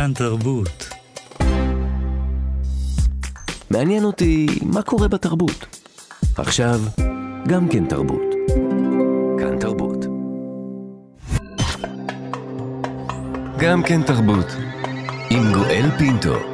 כאן תרבות. מעניין אותי מה קורה בתרבות. עכשיו, גם כן תרבות. כאן תרבות. גם כן תרבות. עם גואל פינטו.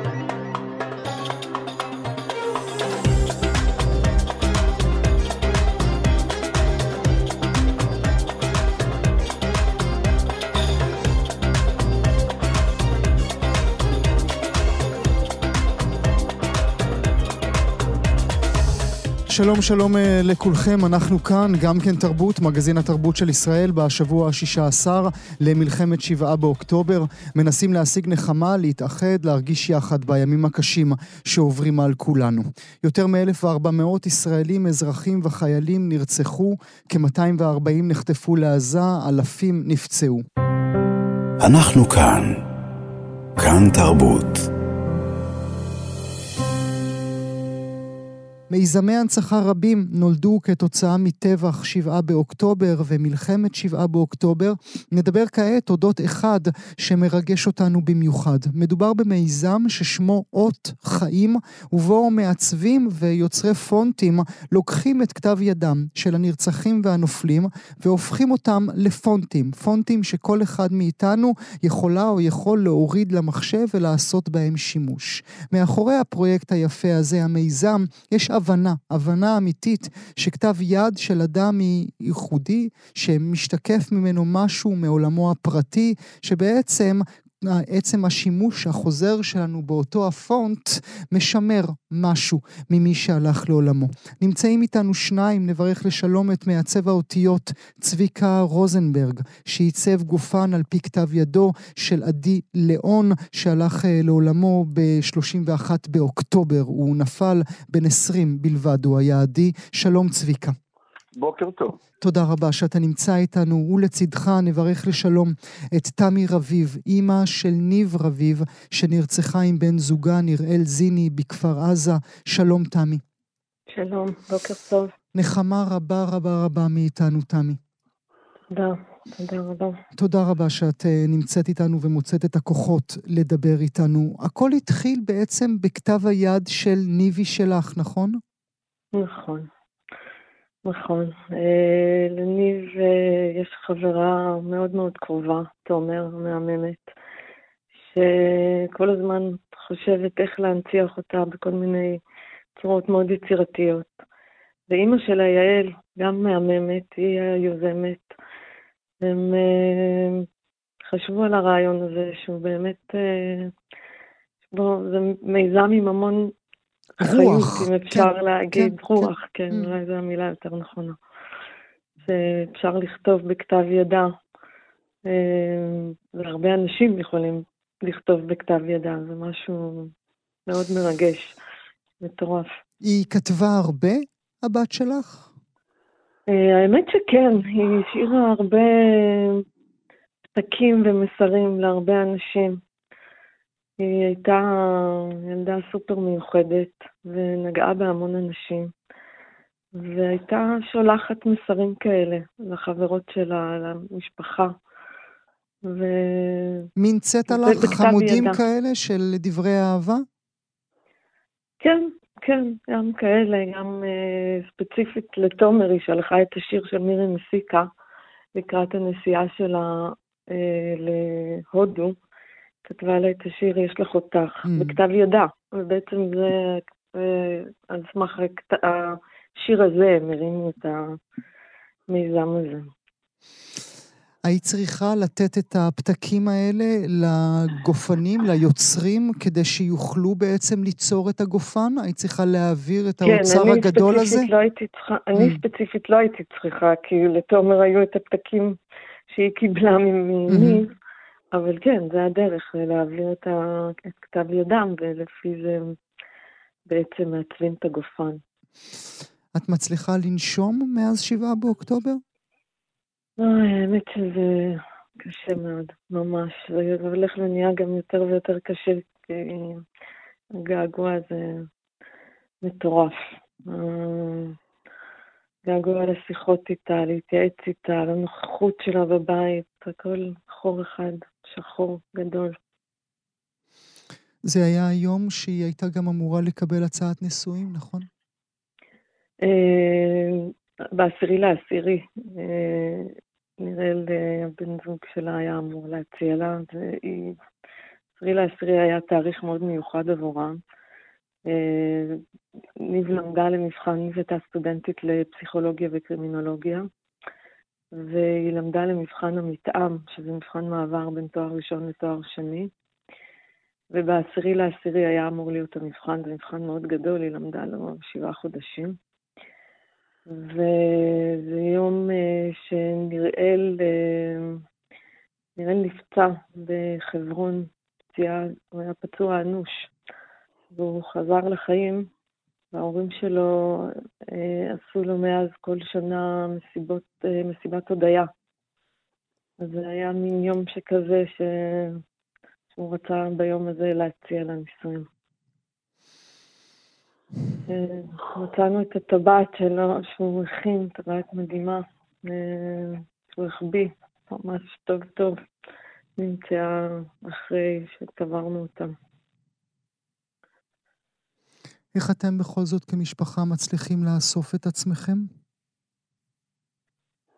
שלום שלום אה, לכולכם, אנחנו כאן, גם כן תרבות, מגזין התרבות של ישראל, בשבוע ה-16 למלחמת שבעה באוקטובר. מנסים להשיג נחמה, להתאחד, להרגיש יחד בימים הקשים שעוברים על כולנו. יותר מ-1,400 ישראלים, אזרחים וחיילים נרצחו, כ-240 נחטפו לעזה, אלפים נפצעו. אנחנו כאן. כאן תרבות. מיזמי הנצחה רבים נולדו כתוצאה מטבח שבעה באוקטובר ומלחמת שבעה באוקטובר. נדבר כעת אודות אחד שמרגש אותנו במיוחד. מדובר במיזם ששמו אות חיים, ובו מעצבים ויוצרי פונטים לוקחים את כתב ידם של הנרצחים והנופלים והופכים אותם לפונטים. פונטים שכל אחד מאיתנו יכולה או יכול להוריד למחשב ולעשות בהם שימוש. מאחורי הפרויקט היפה הזה, המיזם, יש הבנה, הבנה אמיתית שכתב יד של אדם היא ייחודי, שמשתקף ממנו משהו מעולמו הפרטי, שבעצם עצם השימוש החוזר שלנו באותו הפונט משמר משהו ממי שהלך לעולמו. נמצאים איתנו שניים, נברך לשלום את מעצב האותיות צביקה רוזנברג, שעיצב גופן על פי כתב ידו של עדי ליאון, שהלך אה, לעולמו ב-31 באוקטובר. הוא נפל בן 20 בלבד, הוא היה עדי. שלום צביקה. בוקר טוב. תודה רבה שאתה נמצא איתנו, ולצידך נברך לשלום את תמי רביב, אימא של ניב רביב, שנרצחה עם בן זוגה נראל זיני בכפר עזה. שלום תמי. שלום, בוקר טוב. נחמה רבה רבה רבה מאיתנו, תמי. תודה, תודה רבה. תודה רבה שאת uh, נמצאת איתנו ומוצאת את הכוחות לדבר איתנו. הכל התחיל בעצם בכתב היד של ניבי שלך, נכון? נכון. נכון. אה, לניב אה, יש חברה מאוד מאוד קרובה, תומר, מהממת, שכל הזמן חושבת איך להנציח אותה בכל מיני צורות מאוד יצירתיות. ואימא שלה, יעל, גם מהממת, היא היוזמת. הם אה, חשבו על הרעיון הזה, שהוא באמת, בו, זה מיזם עם המון רוח. אם אפשר כן, להגיד, כן, רוח, כן. כן, Mm. אולי זו המילה יותר נכונה. שאפשר לכתוב בכתב ידה, אה, והרבה אנשים יכולים לכתוב בכתב ידה, זה משהו מאוד מרגש, מטורף. היא כתבה הרבה, הבת שלך? אה, האמת שכן, היא השאירה הרבה פתקים ומסרים להרבה אנשים. היא הייתה ילדה סופר מיוחדת ונגעה בהמון אנשים, והייתה שולחת מסרים כאלה לחברות שלה, למשפחה. ו... מין זה לך חמודים ידה. כאלה של דברי אהבה? כן, כן, גם כאלה, גם uh, ספציפית לתומר, היא שלחה את השיר של מירי מסיקה לקראת הנסיעה שלה uh, להודו. כתבה לה את השיר "יש לך אותך", Mm. בכתב ידה, ובעצם זה, אה, על סמך השיר הזה הם הרימו את המיזם הזה. היית צריכה לתת את הפתקים האלה לגופנים, ליוצרים, כדי שיוכלו בעצם ליצור את הגופן? היית צריכה להעביר את האוצר כן, אני הגדול הזה? ספציפית לא צריכה, אני Mm. ספציפית לא הייתי צריכה, כי לתומר היו את הפתקים שהיא קיבלה ממני, אבל כן, זה הדרך, להעביר את, ה... את כתב ידם, ולפי זה בעצם מעצבים את הגופן. את מצליחה לנשום מאז שבעה באוקטובר? האמת שזה קשה מאוד, ממש. זה הולך ונהיה גם יותר ויותר קשה, כי הגעגוע הזה מטורף. אה, געגוע לשיחות איתה, להתייעץ איתה, לנוכחות שלה בבית, הכל חור אחד, שחור, גדול. זה היה היום שהיא הייתה גם אמורה לקבל הצעת נישואים, נכון? בעשירי לעשירי. נראל, הבן זוג שלה, היה אמור להציע לה, ועשירי לעשירי היה תאריך מאוד מיוחד עבורה. ניב למדה למבחן, ניב הייתה סטודנטית לפסיכולוגיה וקרימינולוגיה, והיא למדה למבחן המתאם, שזה מבחן מעבר בין תואר ראשון לתואר שני. ובעשירי לעשירי היה אמור להיות המבחן, זה מבחן מאוד גדול, היא למדה לו שבעה חודשים. וזה יום uh, שנראל, נראל נפצע בחברון, פציעה, הוא היה פצוע אנוש, והוא חזר לחיים, וההורים שלו uh, עשו לו מאז כל שנה מסיבות, uh, מסיבת הודיה. אז זה היה מין יום שכזה ש... שהוא רצה ביום הזה להציע לנישואים. אה, מצאנו את הטבעת שלו, שהוא הכין, טבעת מדהימה, אה, שהוא החביא ממש טוב טוב, נמצאה אחרי שקברנו אותה. איך אתם בכל זאת כמשפחה מצליחים לאסוף את עצמכם?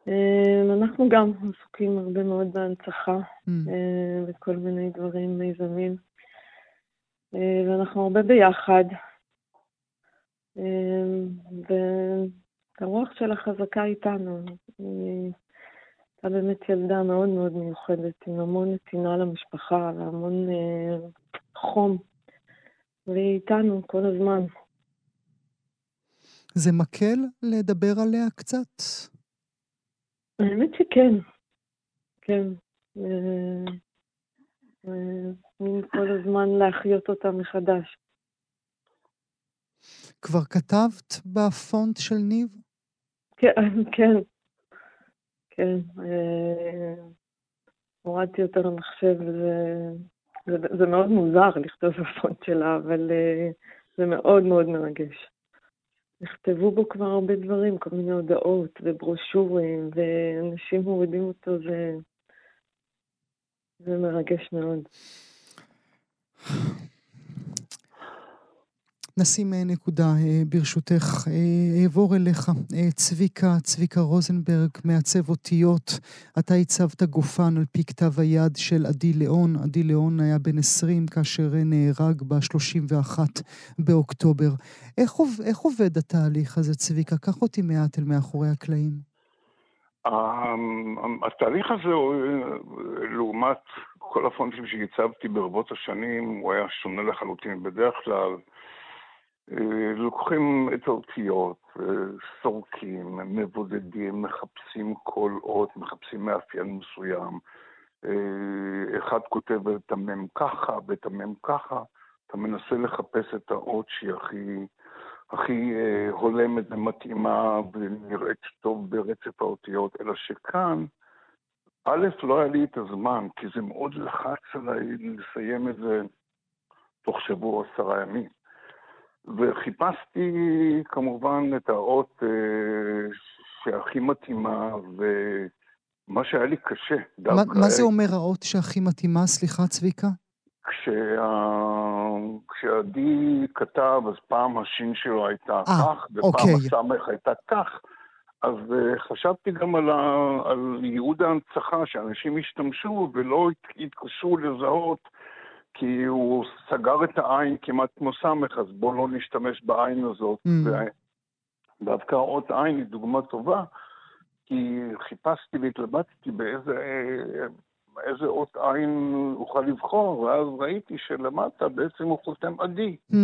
אה, אנחנו גם עסוקים הרבה מאוד בהנצחה mm. וכל מיני דברים, מיזמים. ואנחנו הרבה ביחד, אמ, והרוח של החזקה איתנו. היא הייתה באמת ילדה מאוד מאוד מיוחדת, עם המון נתינה למשפחה והמון אה, חום, והיא איתנו כל הזמן. זה מקל לדבר עליה קצת? האמת שכן, כן. אה, אה, כל הזמן להחיות אותה מחדש. כבר כתבת בפונט של ניב? כן, כן. כן. אה, הורדתי אותה למחשב, וזה זה, זה מאוד מוזר לכתוב בפונט שלה, אבל אה, זה מאוד מאוד מרגש. נכתבו בו כבר הרבה דברים, כל מיני הודעות וברושורים, ואנשים מורידים אותו, זה, זה מרגש מאוד. נשים אה, נקודה אה, ברשותך. אה, אעבור אליך. צביקה, צביקה רוזנברג, מעצב אותיות. אתה הצבת גופן על פי כתב היד של עדי ליאון. עדי ליאון היה בן 20 כאשר נהרג ב-31 באוקטובר. איך, איך עובד התהליך הזה, צביקה? קח אותי מעט אל מאחורי הקלעים. אמ, התהליך הזה, לעומת כל הפונטים שהצבתי ברבות השנים, הוא היה שונה לחלוטין. בדרך כלל לוקחים את האותיות, אה, סורקים, מבודדים, מחפשים כל אות, מחפשים מאפיין מסוים. אה, אחד כותב את המם ככה ואת המם ככה, אתה מנסה לחפש את האות שהיא הכי, הכי הולמת ומתאימה ונראית טוב ברצף האותיות, אלא שכאן, א', לא היה לי את הזמן, כי זה מאוד לחץ עליי לסיים את זה תוך שבוע עשרה ימים. וחיפשתי כמובן את האות אה, שהכי מתאימה, ומה שהיה לי קשה. מה, מה זה אומר האות שהכי מתאימה? סליחה, צביקה. כשה... כשעדי כתב, אז פעם השין שלו הייתה 아, אה, כך, ופעם אוקיי. הסמך הייתה כך. אז uh, חשבתי גם על, ה... על ייעוד ההנצחה, שאנשים ישתמשו ולא יתקשו לזהות כי הוא סגר את העין כמעט כמו סמך, אז בואו לא נשתמש בעין הזאת. Mm. דווקא אות עין היא דוגמה טובה, כי חיפשתי והתלבטתי באיזה איזה אות עין אוכל לבחור, ואז ראיתי שלמטה בעצם הוא חותם עדי. Mm.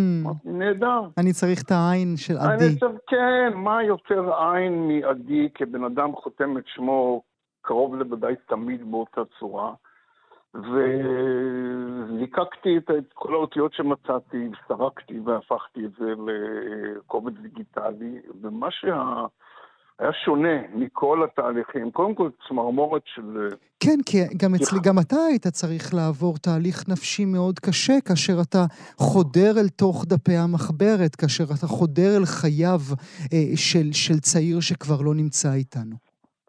נהדר. אני צריך את העין של עדי. אני צריך, כן, מה יותר עין מעדי כבן אדם חותם את שמו קרוב לוודאי תמיד באותה צורה. וליקקתי את כל האותיות שמצאתי, סרקתי והפכתי את זה לקובץ דיגיטלי, ומה שהיה שונה מכל התהליכים, קודם כל צמרמורת של... כן, כי גם אצלי, גם אתה היית צריך לעבור תהליך נפשי מאוד קשה, כאשר אתה חודר אל תוך דפי המחברת, כאשר אתה חודר אל חייו אה, של, של צעיר שכבר לא נמצא איתנו.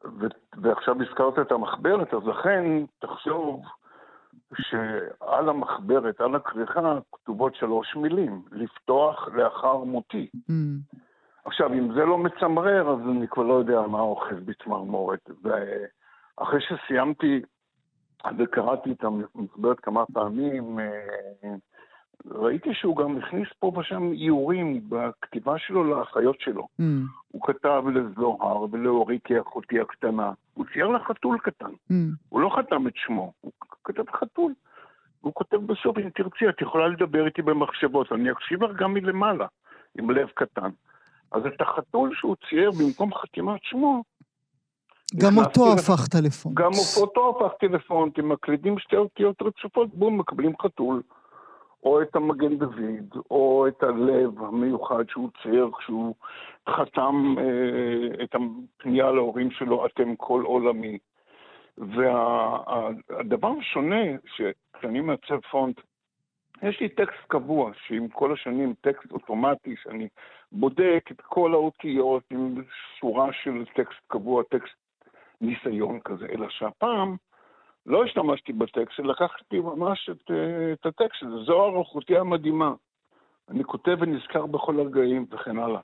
ו- ועכשיו הזכרת את המחברת, אז לכן, תחשוב, שעל המחברת, על הכריכה, כתובות שלוש מילים, לפתוח לאחר מותי. Mm. עכשיו, אם זה לא מצמרר, אז אני כבר לא יודע מה אוחז בצמרמורת. ואחרי שסיימתי וקראתי את המחברת כמה פעמים, אה, ראיתי שהוא גם הכניס פה ושם איורים בכתיבה שלו לאחיות שלו. Mm. הוא כתב לזוהר ולאוריקי אחותי הקטנה. הוא צייר לה חתול קטן. Mm. הוא לא חתם את שמו, הוא כתב חתול. הוא כותב בסוף, אם תרצי, את יכולה לדבר איתי במחשבות, אני אקשיב לך גם מלמעלה, עם לב קטן. אז את החתול שהוא צייר במקום חתימת שמו, גם אותו הפכת לפונט. גם אותו הפכתי לפונט, אם מקלידים שתי אותיות רצופות, בום, מקבלים חתול. או את המגן דוד, או את הלב המיוחד שהוא צייר כשהוא חתם אה, את הפנייה להורים שלו, אתם כל עולמי. והדבר וה, השונה, שכשאני מעצב פונט, יש לי טקסט קבוע, שעם כל השנים טקסט אוטומטי, שאני בודק את כל האותיות עם שורה של טקסט קבוע, טקסט ניסיון כזה, אלא שהפעם לא השתמשתי בטקסט, לקחתי ממש את, אה, את הטקסט הזה, זו האחותי המדהימה. אני כותב ונזכר בכל הרגעים וכן הלאה.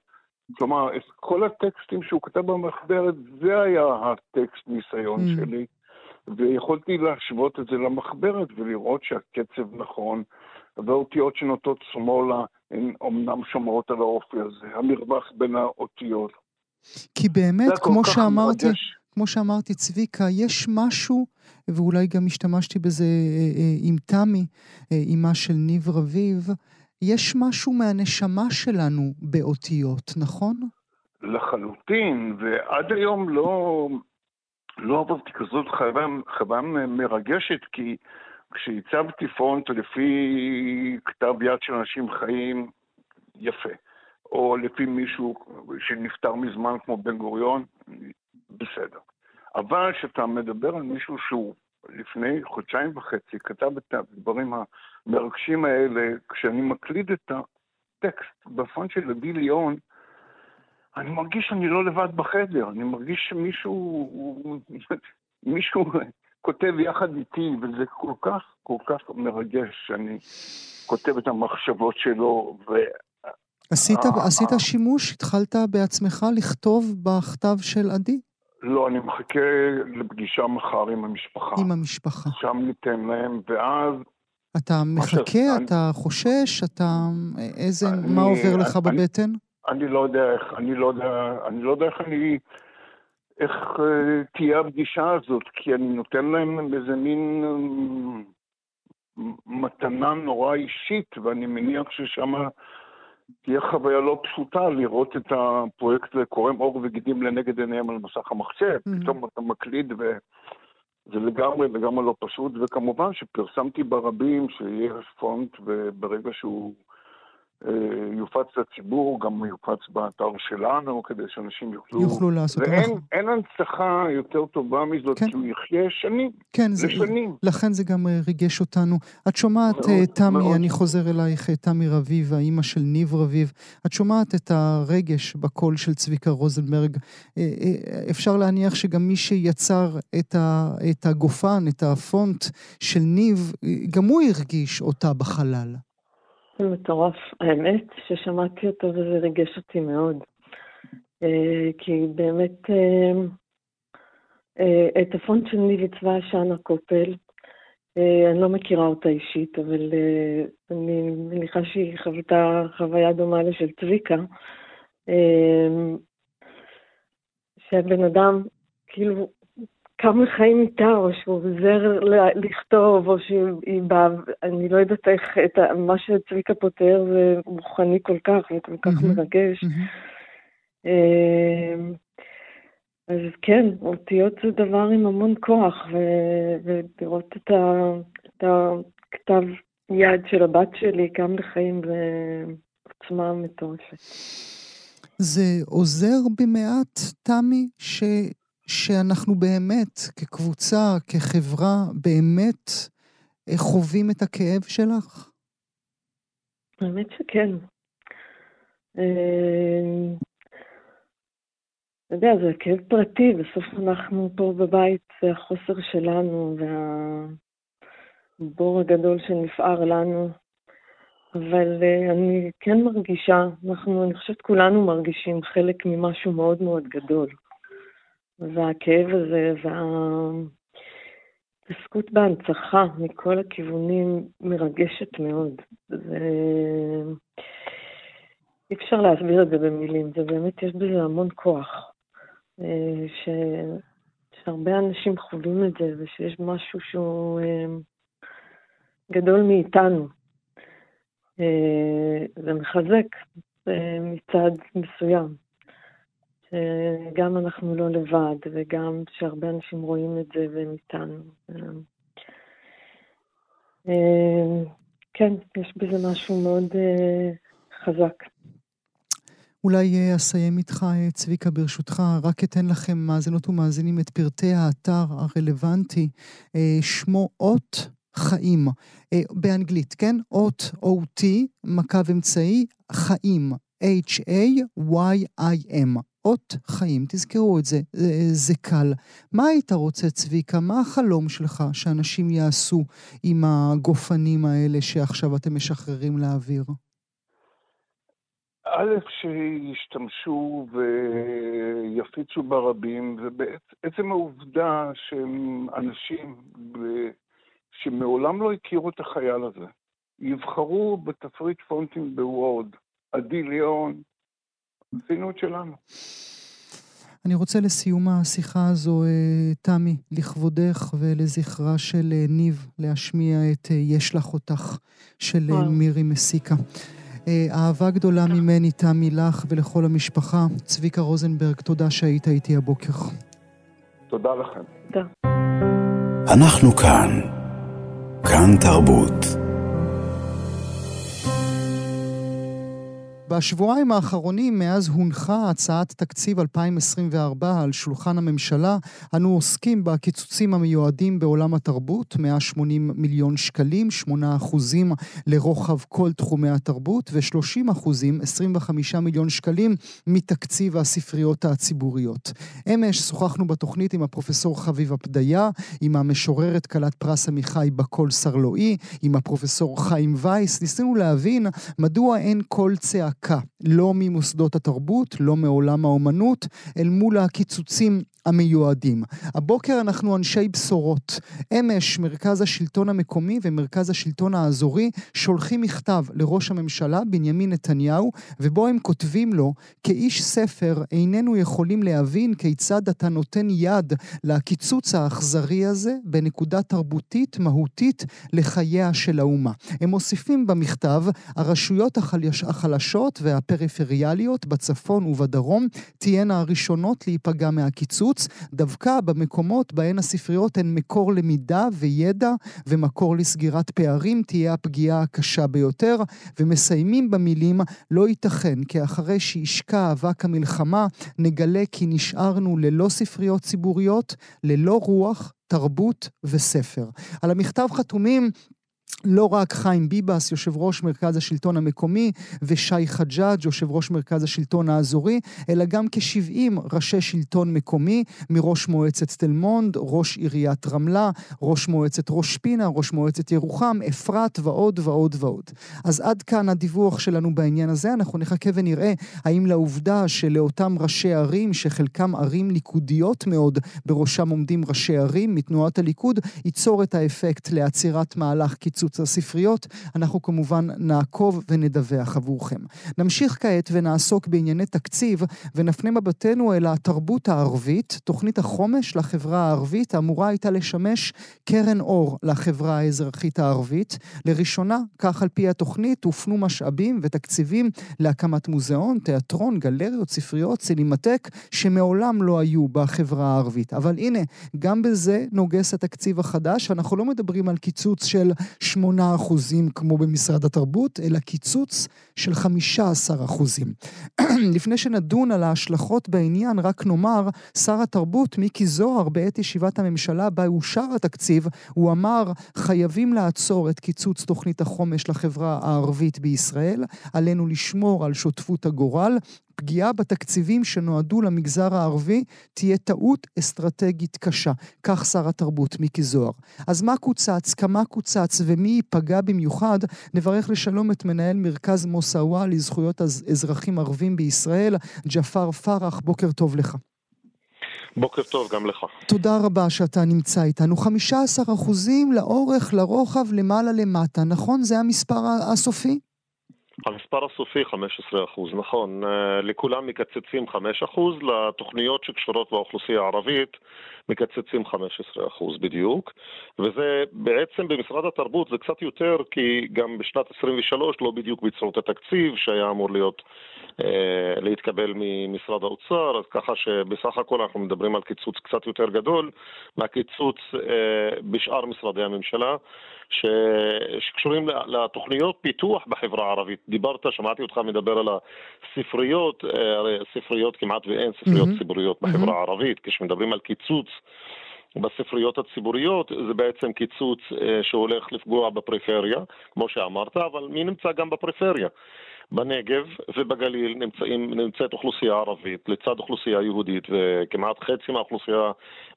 כלומר, את כל הטקסטים שהוא כתב במחברת, זה היה הטקסט ניסיון mm. שלי, ויכולתי להשוות את זה למחברת ולראות שהקצב נכון, והאותיות שנוטות שמאלה הן אומנם שומרות על האופי הזה, המרווח בין האותיות. כי באמת, כמו שאמרתי, מרגש. כמו שאמרתי, צביקה, יש משהו, ואולי גם השתמשתי בזה אה, אה, עם תמי, אימה אה, של ניב רביב, יש משהו מהנשמה שלנו באותיות, נכון? לחלוטין, ועד היום לא, לא עברתי כזאת חוויה, חוויה מרגשת, כי כשהצבתי פונט לפי כתב יד של אנשים חיים, יפה. או לפי מישהו שנפטר מזמן כמו בן גוריון, בסדר. אבל כשאתה מדבר על מישהו שהוא לפני חודשיים וחצי כתב את הדברים המרגשים האלה, כשאני מקליד את הטקסט בפונט של עדי ליאון, אני מרגיש שאני לא לבד בחדר, אני מרגיש שמישהו מישהו כותב יחד איתי, וזה כל כך כל כך מרגש שאני כותב את המחשבות שלו, ו... עשית, עשית שימוש? התחלת בעצמך לכתוב בכתב של עדי? לא, אני מחכה לפגישה מחר עם המשפחה. עם המשפחה. שם ניתן להם, ואז... אתה מחכה, אני... אתה חושש, אתה... איזה... אני, מה עובר לך אני, בבטן? אני לא יודע איך, אני לא יודע, אני לא יודע איך אני... איך uh, תהיה הפגישה הזאת, כי אני נותן להם איזה מין uh, מתנה נורא אישית, ואני מניח ששם תהיה חוויה לא פשוטה לראות את הפרויקט הזה קורם עור וגידים לנגד עיניהם על מסך המחשב, mm-hmm. פתאום אתה מקליד וזה לגמרי לגמרי לא פשוט, וכמובן שפרסמתי ברבים שיש פונט וברגע שהוא יופץ לציבור, גם יופץ באתר שלנו, כדי שאנשים יוכלו... יוכלו לעשות. ואין אין הנצחה יותר טובה מזאת, כן. כי הוא יחיה שנים, כן. זה, לכן זה גם אה, ריגש אותנו. את שומעת, מאוד, אה, תמי, מאוד. אני חוזר אלייך, תמי רביב, האימא של ניב רביב, את שומעת את הרגש בקול של צביקה רוזנברג. אפשר להניח שגם מי שיצר את, ה, את הגופן, את הפונט של ניב, גם הוא הרגיש אותה בחלל. זה מטורף. האמת ששמעתי אותו וזה ריגש אותי מאוד. אה, כי באמת, אה, אה, את הפונט של ניב עיצבה שאנה קופל. אני לא מכירה אותה אישית, אבל אני מניחה שהיא חוותה חוויה דומה לשל צביקה. שהבן אדם, כאילו, כמה חיים איתה, או שהוא עוזר לכתוב, או שהיא באה, אני לא יודעת איך, את מה שצביקה פותר זה רוחני כל כך וכל כך מרגש. אמ, אז כן, אותיות זה דבר עם המון כוח, ולראות את, ה, את הכתב יד של הבת שלי גם לחיים ועוצמה מטורפת. זה עוזר במעט, תמי, ש... שאנחנו באמת, כקבוצה, כחברה, באמת אה, חווים את הכאב שלך? האמת שכן. אה, אתה יודע, זה כאב פרטי, בסוף אנחנו פה בבית, זה החוסר שלנו, וה... הבור הגדול שנפער לנו, אבל uh, אני כן מרגישה, אנחנו, אני חושבת כולנו מרגישים חלק ממשהו מאוד מאוד גדול. והכאב הזה וההתעסקות בהנצחה מכל הכיוונים מרגשת מאוד. זה... אי אפשר להסביר את זה במילים, זה באמת, יש בזה המון כוח. אה, ש... שהרבה אנשים חווים את זה, ושיש משהו שהוא אה, גדול מאיתנו. אה, זה מחזק מצד מסוים. שגם אנחנו לא לבד, וגם שהרבה אנשים רואים את זה והם איתנו. כן, יש בזה משהו מאוד חזק. אולי אה, אסיים איתך, אה, צביקה, ברשותך, רק אתן לכם, מאזינות ומאזינים, את פרטי האתר הרלוונטי. אה, שמו אות חיים, באנגלית, כן? אות O-T, מקו אמצעי, חיים, H-A-Y-I-M. אות חיים, תזכרו את זה, זה קל. מה היית רוצה, צביקה? מה החלום שלך שאנשים יעשו עם הגופנים האלה שעכשיו אתם משחררים לאוויר? א', שישתמשו ויפיצו ברבים, ובעצם העובדה שהם אנשים שמעולם לא הכירו את החייל הזה, יבחרו בתפריט פונטים בוורד, עדי ליאון, עשינו את שלנו. אני רוצה לסיום השיחה הזו, אה, תמי, לכבודך ולזכרה של אה, ניב, להשמיע את אה, "יש לך אותך" של מירי מסיקה. אה, אהבה גדולה ממני, תמי לך ולכל המשפחה. צביקה רוזנברג, תודה שהיית איתי הבוקר. תודה לכם. תודה. אנחנו כאן. כאן תרבות. בשבועיים האחרונים, מאז הונחה הצעת תקציב 2024 על שולחן הממשלה, אנו עוסקים בקיצוצים המיועדים בעולם התרבות, 180 מיליון שקלים, 8 אחוזים לרוחב כל תחומי התרבות, ו-30 אחוזים, 25 מיליון שקלים, מתקציב הספריות הציבוריות. אמש שוחחנו בתוכנית עם הפרופסור חביבה פדיה, עם המשוררת כלת פרס עמיחי בקול סרלואי, עם הפרופסור חיים וייס, ניסינו להבין מדוע אין קול צעקה. צעקה, לא ממוסדות התרבות, לא מעולם האומנות, אל מול הקיצוצים המיועדים. הבוקר אנחנו אנשי בשורות. אמש מרכז השלטון המקומי ומרכז השלטון האזורי שולחים מכתב לראש הממשלה בנימין נתניהו, ובו הם כותבים לו, כאיש ספר איננו יכולים להבין כיצד אתה נותן יד לקיצוץ האכזרי הזה בנקודה תרבותית מהותית לחייה של האומה. הם מוסיפים במכתב, הרשויות החלש, החלשות והפריפריאליות בצפון ובדרום תהיינה הראשונות להיפגע מהקיצוץ. החוץ, דווקא במקומות בהן הספריות הן מקור למידה וידע ומקור לסגירת פערים, תהיה הפגיעה הקשה ביותר. ומסיימים במילים, לא ייתכן כי אחרי שישקע אבק המלחמה, נגלה כי נשארנו ללא ספריות ציבוריות, ללא רוח, תרבות וספר. על המכתב חתומים לא רק חיים ביבס, יושב ראש מרכז השלטון המקומי, ושי חג'אג', יושב ראש מרכז השלטון האזורי, אלא גם כ-70 ראשי שלטון מקומי, מראש מועצת תל מונד, ראש עיריית רמלה, ראש מועצת ראש פינה, ראש מועצת ירוחם, אפרת ועוד ועוד ועוד. אז עד כאן הדיווח שלנו בעניין הזה, אנחנו נחכה ונראה האם לעובדה שלאותם ראשי ערים, שחלקם ערים ליכודיות מאוד, בראשם עומדים ראשי ערים מתנועת הליכוד, ייצור את האפקט לעצירת מהלך קיצוץ פיצוץ הספריות, אנחנו כמובן נעקוב ונדווח עבורכם. נמשיך כעת ונעסוק בענייני תקציב ונפנה מבטנו אל התרבות הערבית. תוכנית החומש לחברה הערבית אמורה הייתה לשמש קרן אור לחברה האזרחית הערבית. לראשונה, כך על פי התוכנית, הופנו משאבים ותקציבים להקמת מוזיאון, תיאטרון, גלריות, ספריות, סינמטק, שמעולם לא היו בחברה הערבית. אבל הנה, גם בזה נוגס התקציב החדש, ואנחנו לא מדברים על קיצוץ של 8 אחוזים כמו במשרד התרבות, אלא קיצוץ של 15 אחוזים. לפני שנדון על ההשלכות בעניין, רק נאמר, שר התרבות מיקי זוהר בעת ישיבת הממשלה בה אושר התקציב, הוא אמר, חייבים לעצור את קיצוץ תוכנית החומש לחברה הערבית בישראל, עלינו לשמור על שותפות הגורל, פגיעה בתקציבים שנועדו למגזר הערבי תהיה טעות אסטרטגית קשה. כך שר התרבות מיקי זוהר. אז מה קוצץ, כמה קוצץ ומי ייפגע במיוחד? נברך לשלום את מנהל מרכז מוסאווה לזכויות אזרחים ערבים בישראל, ג'פר פרח, בוקר טוב לך. בוקר טוב גם לך. תודה רבה שאתה נמצא איתנו. 15 אחוזים לאורך, לרוחב, למעלה למטה, נכון? זה המספר הסופי? המספר הסופי 15 אחוז, נכון. אה, לכולם מקצצים 5 אחוז, לתוכניות שקשורות לאוכלוסייה הערבית מקצצים 15 אחוז בדיוק, וזה בעצם במשרד התרבות זה קצת יותר, כי גם בשנת 23 לא בדיוק ביצעו את התקציב שהיה אמור להיות להתקבל ממשרד האוצר, אז ככה שבסך הכל אנחנו מדברים על קיצוץ קצת יותר גדול מהקיצוץ אה, בשאר משרדי הממשלה. ש... שקשורים לתוכניות פיתוח בחברה הערבית. דיברת, שמעתי אותך מדבר על הספריות, אה, הרי ספריות כמעט ואין ספריות mm-hmm. ציבוריות בחברה mm-hmm. הערבית. כשמדברים על קיצוץ בספריות הציבוריות זה בעצם קיצוץ שהולך לפגוע בפריפריה, כמו שאמרת, אבל מי נמצא גם בפריפריה? בנגב ובגליל נמצאים, נמצאת אוכלוסייה ערבית. לצד אוכלוסייה יהודית וכמעט חצי מהאוכלוסייה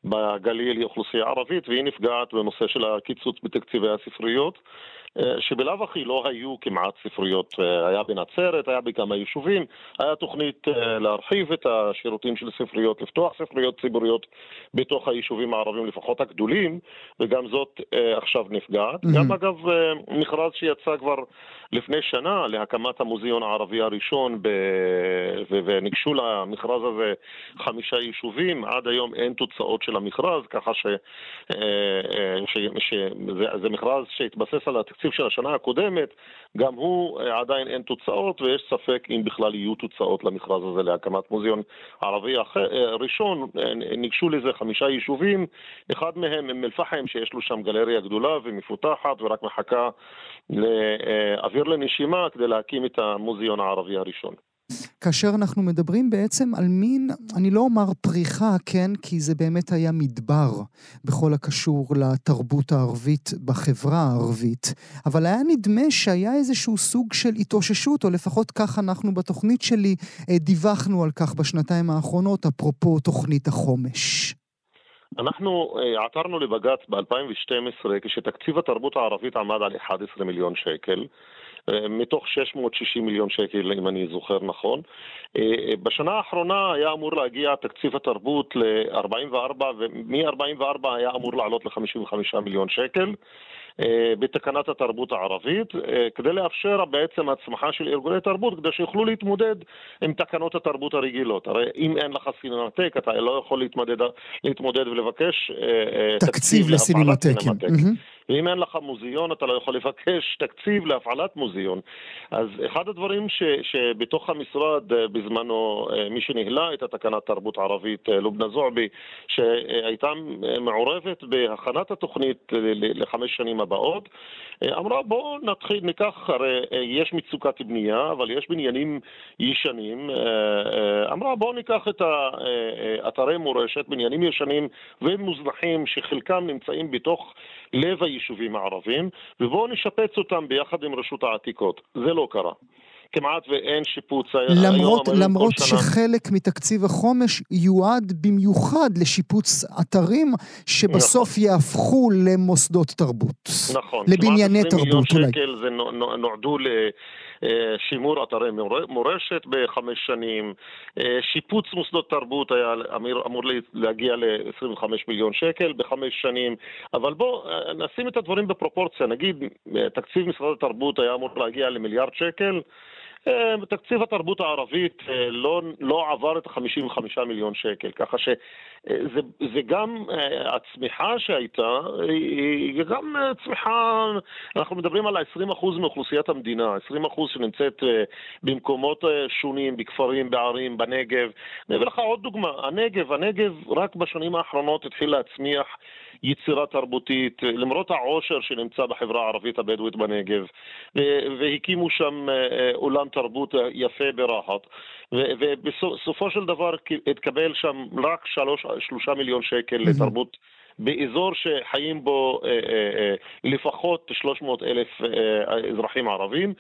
בגליל היא אוכלוסייה ערבית והיא נפגעת בנושא של הקיצוץ בתקציבי הספריות שבלאו הכי לא היו כמעט ספריות, אה, היה בנצרת, היה בכמה יישובים, היה תוכנית אה, להרחיב את השירותים של ספריות, לפתוח ספריות ציבוריות בתוך היישובים הערבים, לפחות הגדולים, וגם זאת עכשיו נפגעת. Mm-hmm. גם אגב, מכרז שיצא כבר לפני שנה להקמת המוזיאון הערבי הראשון, ב... ו... וניגשו למכרז הזה חמישה יישובים, עד היום אין תוצאות של המכרז, ככה ש... ש... ש... זה, זה מכרז שהתבסס על התקציב של השנה הקודמת, גם הוא אה, עדיין אין תוצאות, ויש ספק אם בכלל יהיו תוצאות למכרז הזה להקמת מוזיאון ערבי אחר, אה, ראשון. אה, ניגשו לזה חמישה יישובים, אחד מהם אום אל-פחם, שיש לו שם גלריה גדולה ומפותחת, ורק מחכה לאוויר לנשימה כדי להקים את המוזיאון הערבי הראשון. כאשר אנחנו מדברים בעצם על מין, אני לא אומר פריחה, כן, כי זה באמת היה מדבר בכל הקשור לתרבות הערבית בחברה הערבית, אבל היה נדמה שהיה איזשהו סוג של התאוששות, או לפחות כך אנחנו בתוכנית שלי אה, דיווחנו על כך בשנתיים האחרונות, אפרופו תוכנית החומש. אנחנו אה, עתרנו לבג"ץ ב-2012 כשתקציב התרבות הערבית עמד על 11 מיליון שקל. אה, מתוך 660 מיליון שקל, אם אני זוכר נכון. אה, בשנה האחרונה היה אמור להגיע תקציב התרבות ל-44, ומ-44 היה אמור לעלות ל-55 מיליון שקל. אה, בתקנת התרבות הערבית, כדי לאפשר בעצם הצמחה של ארגוני תרבות, כדי שיוכלו להתמודד עם תקנות התרבות הרגילות. הרי אם אין לך סינמטק, אתה לא יכול להתמודד, להתמודד ולבקש תקציב, תקציב לסינמטקים. ואם אין לך מוזיאון, אתה לא יכול לבקש תקציב להפעלת מוזיאון. אז אחד הדברים ש, שבתוך המשרד אה, בזמנו, אה, מי שניהלה את התקנת תרבות ערבית, אה, לובנה זועבי, שהייתה מעורבת בהכנת התוכנית לחמש שנים הבאות, אמרה בואו נתחיל, ניקח, הרי יש מצוקת בנייה, אבל יש בניינים ישנים. אמרה בואו ניקח את אתרי מורשת, בניינים ישנים ומוזנחים, שחלקם נמצאים בתוך לב היישובים הערבים, ובואו נשפץ אותם ביחד עם רשות העתיקות. זה לא קרה. כמעט ואין שיפוץ. למרות, למרות שחלק מתקציב החומש יועד במיוחד לשיפוץ אתרים שבסוף נכון. יהפכו למוסדות תרבות. נכון. לבנייני תרבות אולי. כמעט 20 מיליון שקל זה נועדו לשימור אתרי מורשת בחמש שנים, אה, שיפוץ מוסדות תרבות היה אמור, אמור להגיע ל-25 מיליון שקל בחמש שנים, אבל בואו אה, נשים את הדברים בפרופורציה, נגיד אה, תקציב משרד התרבות היה אמור להגיע למיליארד שקל, אה, תקציב התרבות הערבית אה, לא, לא עבר את ה-55 מיליון שקל, ככה שזה זה גם הצמיחה שהייתה, היא גם צמיחה, אנחנו מדברים על ה-20% מאוכלוסיית המדינה, 20% שנמצאת במקומות שונים, בכפרים, בערים, בנגב. אני אביא לך עוד דוגמה, הנגב, הנגב רק בשנים האחרונות התחיל להצמיח יצירה תרבותית, למרות העושר שנמצא בחברה הערבית הבדואית בנגב, והקימו שם אולם תרבות יפה ברהט, ובסופו של דבר התקבל שם רק שלוש, שלושה מיליון שקל לתרבות באזור שחיים בו לפחות 300 אלף אזרחים ערבים.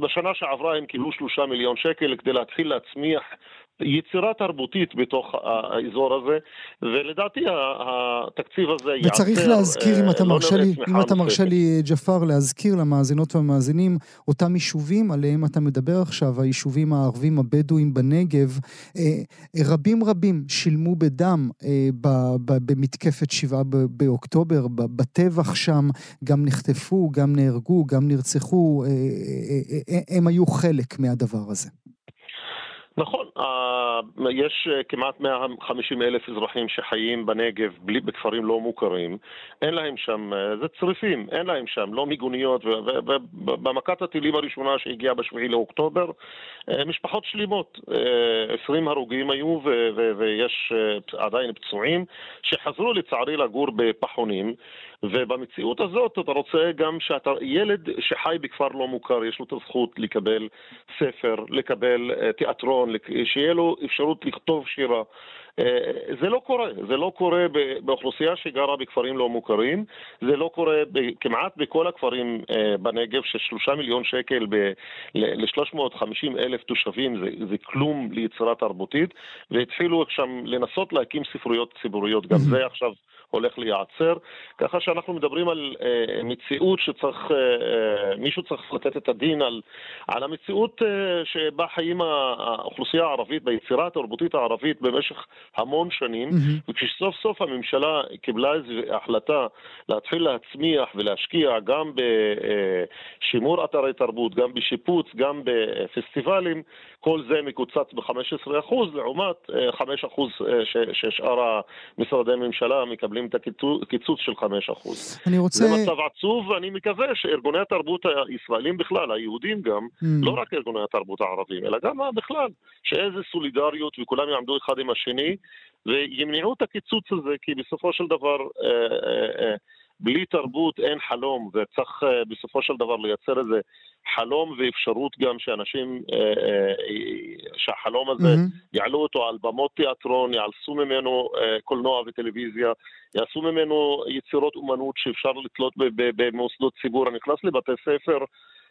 בשנה שעברה הם קיבלו שלושה מיליון שקל כדי להתחיל להצמיח יצירה תרבותית בתוך האזור הזה, ולדעתי התקציב הזה ייעצר... וצריך להזכיר, אם אתה לא מרשה לי, אם אתה מרשה לי, ג'פר, להזכיר למאזינות והמאזינים, אותם יישובים עליהם אתה מדבר עכשיו, היישובים הערבים הבדואים בנגב, אה, רבים רבים שילמו בדם אה, במתקפת שבעה באוקטובר, בטבח שם, גם נחטפו, גם נהרגו, גם נרצחו, אה, הם היו חלק מהדבר הזה. נכון, יש אה, כמעט 150 אלף אזרחים שחיים בנגב בלי, בכפרים לא מוכרים, אין להם שם, אה, זה צריפים, אין להם שם, לא מיגוניות, ובמכת הטילים הראשונה שהגיעה ב-7 לאוקטובר, אה, משפחות שלמות, 20 הרוגים היו ויש עדיין פצועים, שחזרו לצערי לגור בפחונים. ובמציאות הזאת אתה רוצה גם שאתה, ילד שחי בכפר לא מוכר, יש לו את הזכות לקבל ספר, לקבל uh, תיאטרון, שיהיה לו אפשרות לכתוב שירה. Uh, זה לא קורה, זה לא קורה באוכלוסייה שגרה בכפרים לא מוכרים, זה לא קורה כמעט בכל הכפרים uh, בנגב, ששלושה מיליון שקל ל-350 אלף תושבים זה, זה כלום ליצירה תרבותית, והתחילו שם לנסות להקים ספריות ציבוריות, גם זה עכשיו הולך להיעצר, ככה שאנחנו מדברים על אה, מציאות שצריך, אה, אה, מישהו צריך לתת את הדין על, על המציאות אה, שבה חיים האוכלוסייה הערבית, ביצירה התרבותית הערבית במשך המון שנים, mm-hmm. וכשסוף סוף הממשלה קיבלה איזו החלטה להתחיל להצמיח ולהשקיע גם בשימור אתרי תרבות, גם בשיפוץ, גם בפסטיבלים, כל זה מקוצץ ב-15% לעומת 5% אה, אה, ששאר משרדי הממשלה מקבלים את הקיצוץ של 5%. אני רוצה... זה מצב עצוב, ואני מקווה שארגוני התרבות הישראלים בכלל, היהודים גם, mm. לא רק ארגוני התרבות הערבים, אלא גם בכלל, שאיזה סולידריות וכולם יעמדו אחד עם השני וימנעו את הקיצוץ הזה, כי בסופו של דבר... אה, אה, בלי תרבות אין חלום, וצריך אה, בסופו של דבר לייצר איזה חלום ואפשרות גם שאנשים, אה, אה, שהחלום הזה, mm-hmm. יעלו אותו על במות תיאטרון, יעשו ממנו קולנוע וטלוויזיה, יעשו ממנו יצירות אומנות שאפשר לתלות במוסדות ציבור. אני נכנס לבתי ספר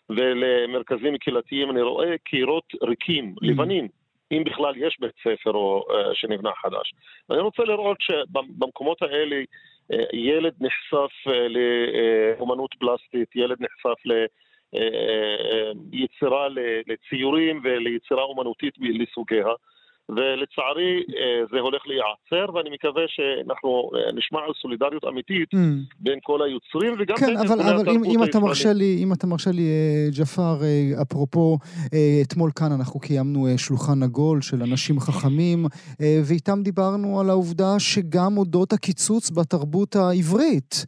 ולמרכזים קהילתיים, אני רואה קירות ריקים, mm-hmm. לבנים. אם בכלל יש בית ספר או, uh, שנבנה חדש. ואני רוצה לראות שבמקומות האלה ילד נחשף אה, לאומנות פלסטית, ילד נחשף ליצירה, לציורים וליצירה אומנותית לסוגיה. ולצערי אה, זה הולך להיעצר, ואני מקווה שאנחנו אה, נשמע על סולידריות אמיתית mm. בין כל היוצרים וגם כן, בין אבל, אבל אם, אם אתה מרשה לי, אם אתה מרשה לי, אה, ג'פר, אפרופו, אתמול כאן אנחנו קיימנו שולחן עגול של אנשים חכמים, ואיתם דיברנו על העובדה שגם אודות הקיצוץ בתרבות העברית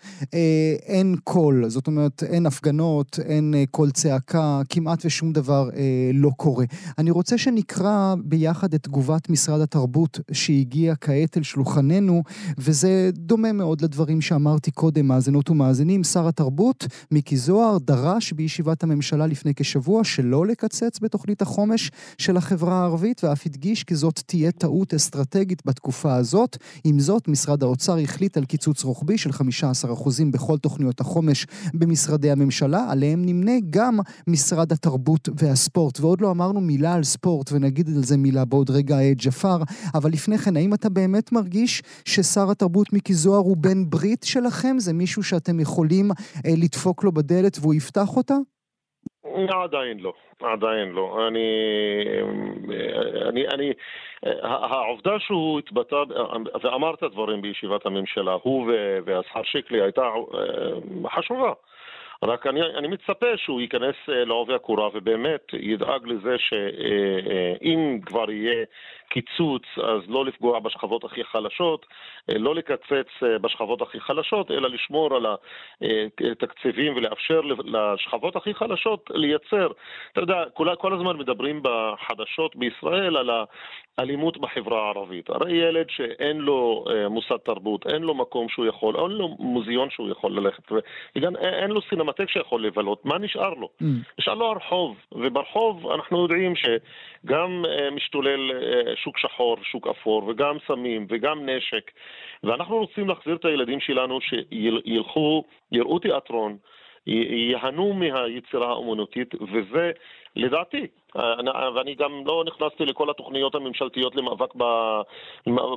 אין קול, זאת אומרת, אין הפגנות, אין קול צעקה, כמעט ושום דבר לא קורה. אני רוצה שנקרא ביחד את תגובה תגובת משרד התרבות שהגיעה כעת אל שולחננו, וזה דומה מאוד לדברים שאמרתי קודם, מאזינות ומאזינים. שר התרבות, מיקי זוהר, דרש בישיבת הממשלה לפני כשבוע שלא לקצץ בתוכנית החומש של החברה הערבית, ואף הדגיש כי זאת תהיה טעות אסטרטגית בתקופה הזאת. עם זאת, משרד האוצר החליט על קיצוץ רוחבי של 15% בכל תוכניות החומש במשרדי הממשלה, עליהם נמנה גם משרד התרבות והספורט. ועוד לא אמרנו מילה על ספורט, ונגיד על זה מילה בעוד רגע ג'פר, אבל לפני כן, האם אתה באמת מרגיש ששר התרבות מיקי זוהר הוא בן ברית שלכם? זה מישהו שאתם יכולים אה, לדפוק לו בדלת והוא יפתח אותה? עדיין לא, עדיין לא. אני, אני, אני, העובדה שהוא התבטא ואמר את הדברים בישיבת הממשלה, הוא והשר שיקלי, הייתה אה, חשובה. רק אני, אני מצפה שהוא ייכנס אה, לעובי הקורה ובאמת ידאג לזה שאם אה, כבר יהיה קיצוץ, אז לא לפגוע בשכבות הכי חלשות, אה, לא לקצץ אה, בשכבות הכי חלשות, אלא לשמור על התקציבים ולאפשר לשכבות הכי חלשות לייצר. אתה יודע, כל, כל הזמן מדברים בחדשות בישראל על האלימות בחברה הערבית. הרי ילד שאין לו אה, מוסד תרבות, אין לו מקום שהוא יכול, אין לו מוזיאון שהוא יכול ללכת, וגם אין לו סינמטק שיכול לבלות, מה נשאר לו? Mm. נשאר לו הרחוב, וברחוב אנחנו יודעים שגם משתולל שוק שחור, שוק אפור, וגם סמים, וגם נשק, ואנחנו רוצים להחזיר את הילדים שלנו שילכו, יראו תיאטרון, ייהנו מהיצירה האומנותית, וזה לדעתי, ואני גם לא נכנסתי לכל התוכניות הממשלתיות למאבק ב,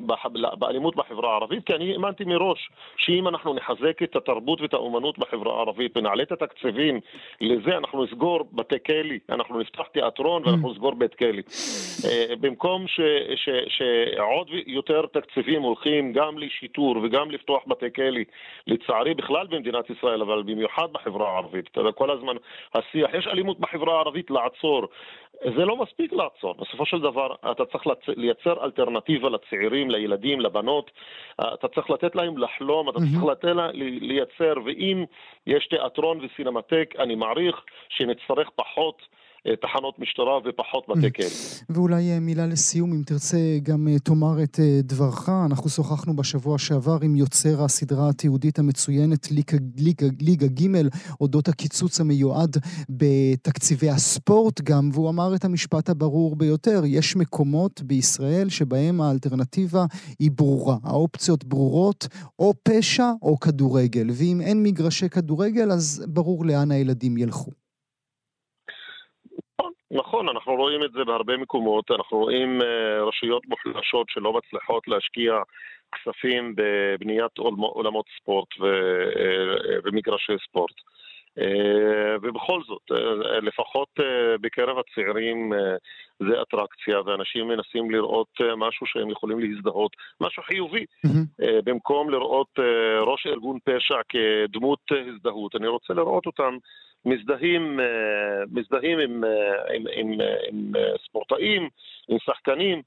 ב, באלימות בחברה הערבית, כי אני האמנתי מראש שאם אנחנו נחזק את התרבות ואת האומנות בחברה הערבית ונעלה את התקציבים לזה, אנחנו נסגור בתי כלא, אנחנו נפתח תיאטרון ואנחנו נסגור בית כלא. אה, במקום ש, ש, שעוד יותר תקציבים הולכים גם לשיטור וגם לפתוח בתי כלא, לצערי בכלל במדינת ישראל, אבל במיוחד בחברה הערבית. כל הזמן השיח, יש אלימות בחברה הערבית, לעצור. זה לא מספיק לעצור. בסופו של דבר אתה צריך לייצר אלטרנטיבה לצעירים, לילדים, לבנות. אתה צריך לתת להם לחלום, אתה צריך לתת להם לייצר, ואם יש תיאטרון וסינמטק, אני מעריך שנצטרך פחות תחנות משטרה ופחות בתי כלא. ואולי אה, מילה לסיום, אם תרצה גם אה, תאמר את אה, דברך. אנחנו שוחחנו בשבוע שעבר עם יוצר הסדרה התיעודית המצוינת ליגה, ליגה, ליגה ג' אודות הקיצוץ המיועד בתקציבי הספורט גם, והוא אמר את המשפט הברור ביותר, יש מקומות בישראל שבהם האלטרנטיבה היא ברורה. האופציות ברורות, או פשע או כדורגל, ואם אין מגרשי כדורגל אז ברור לאן הילדים ילכו. נכון, אנחנו רואים את זה בהרבה מקומות, אנחנו רואים uh, רשויות מוחלשות שלא מצליחות להשקיע כספים בבניית עולמות ספורט uh, ומגרשי ספורט. Uh, ובכל זאת, לפחות בקרב הצעירים זה אטרקציה, ואנשים מנסים לראות משהו שהם יכולים להזדהות, משהו חיובי, mm-hmm. במקום לראות ראש ארגון פשע כדמות הזדהות. אני רוצה לראות אותם מזדהים, אה, מזדהים עם, אה, עם, עם, אה, עם ספורטאים, עם שחקנים.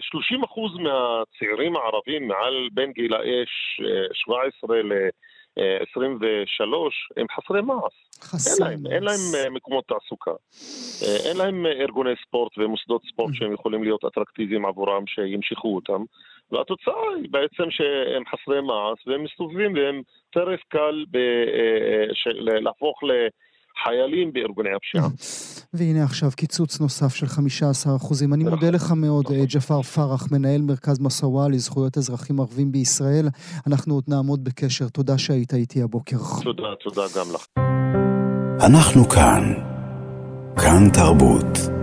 30% מהצעירים הערבים מעל בין גילאי 17 ל-23 הם חסרי מעש. חסרי אין להם, אין להם מקומות תעסוקה. אין להם ארגוני ספורט ומוסדות ספורט mm. שהם יכולים להיות אטרקטיביים עבורם, שימשכו אותם. והתוצאה היא בעצם שהם חסרי מעש והם מסתובבים והם טרף קל ב, אה, להפוך לחיילים בארגוני הפשיעה. והנה עכשיו קיצוץ נוסף של 15 אחוזים. אני מודה לך מאוד, אה, ג'פר פרח, מנהל מרכז מסאווה לזכויות אזרחים ערבים בישראל. אנחנו עוד נעמוד בקשר. תודה שהיית איתי הבוקר. תודה, תודה גם לך. אנחנו כאן. כאן תרבות.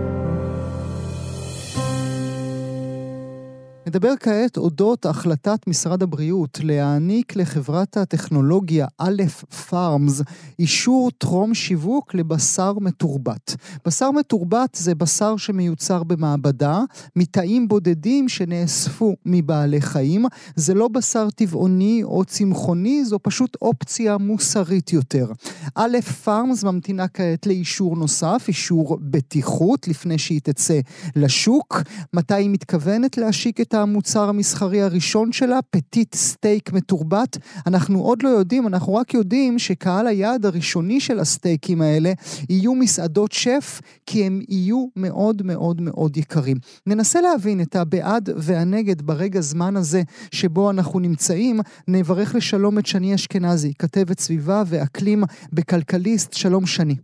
נדבר כעת אודות החלטת משרד הבריאות להעניק לחברת הטכנולוגיה א' פארמס אישור טרום שיווק לבשר מתורבת. בשר מתורבת זה בשר שמיוצר במעבדה, מתאים בודדים שנאספו מבעלי חיים. זה לא בשר טבעוני או צמחוני, זו פשוט אופציה מוסרית יותר. א' פארמס ממתינה כעת לאישור נוסף, אישור בטיחות, לפני שהיא תצא לשוק. מתי היא מתכוונת להשיק את המוצר המסחרי הראשון שלה, פטיט סטייק מתורבת. אנחנו עוד לא יודעים, אנחנו רק יודעים שקהל היעד הראשוני של הסטייקים האלה יהיו מסעדות שף, כי הם יהיו מאוד מאוד מאוד יקרים. ננסה להבין את הבעד והנגד ברגע זמן הזה שבו אנחנו נמצאים. נברך לשלום את שני אשכנזי, כתבת סביבה ואקלים בכלכליסט. שלום שני.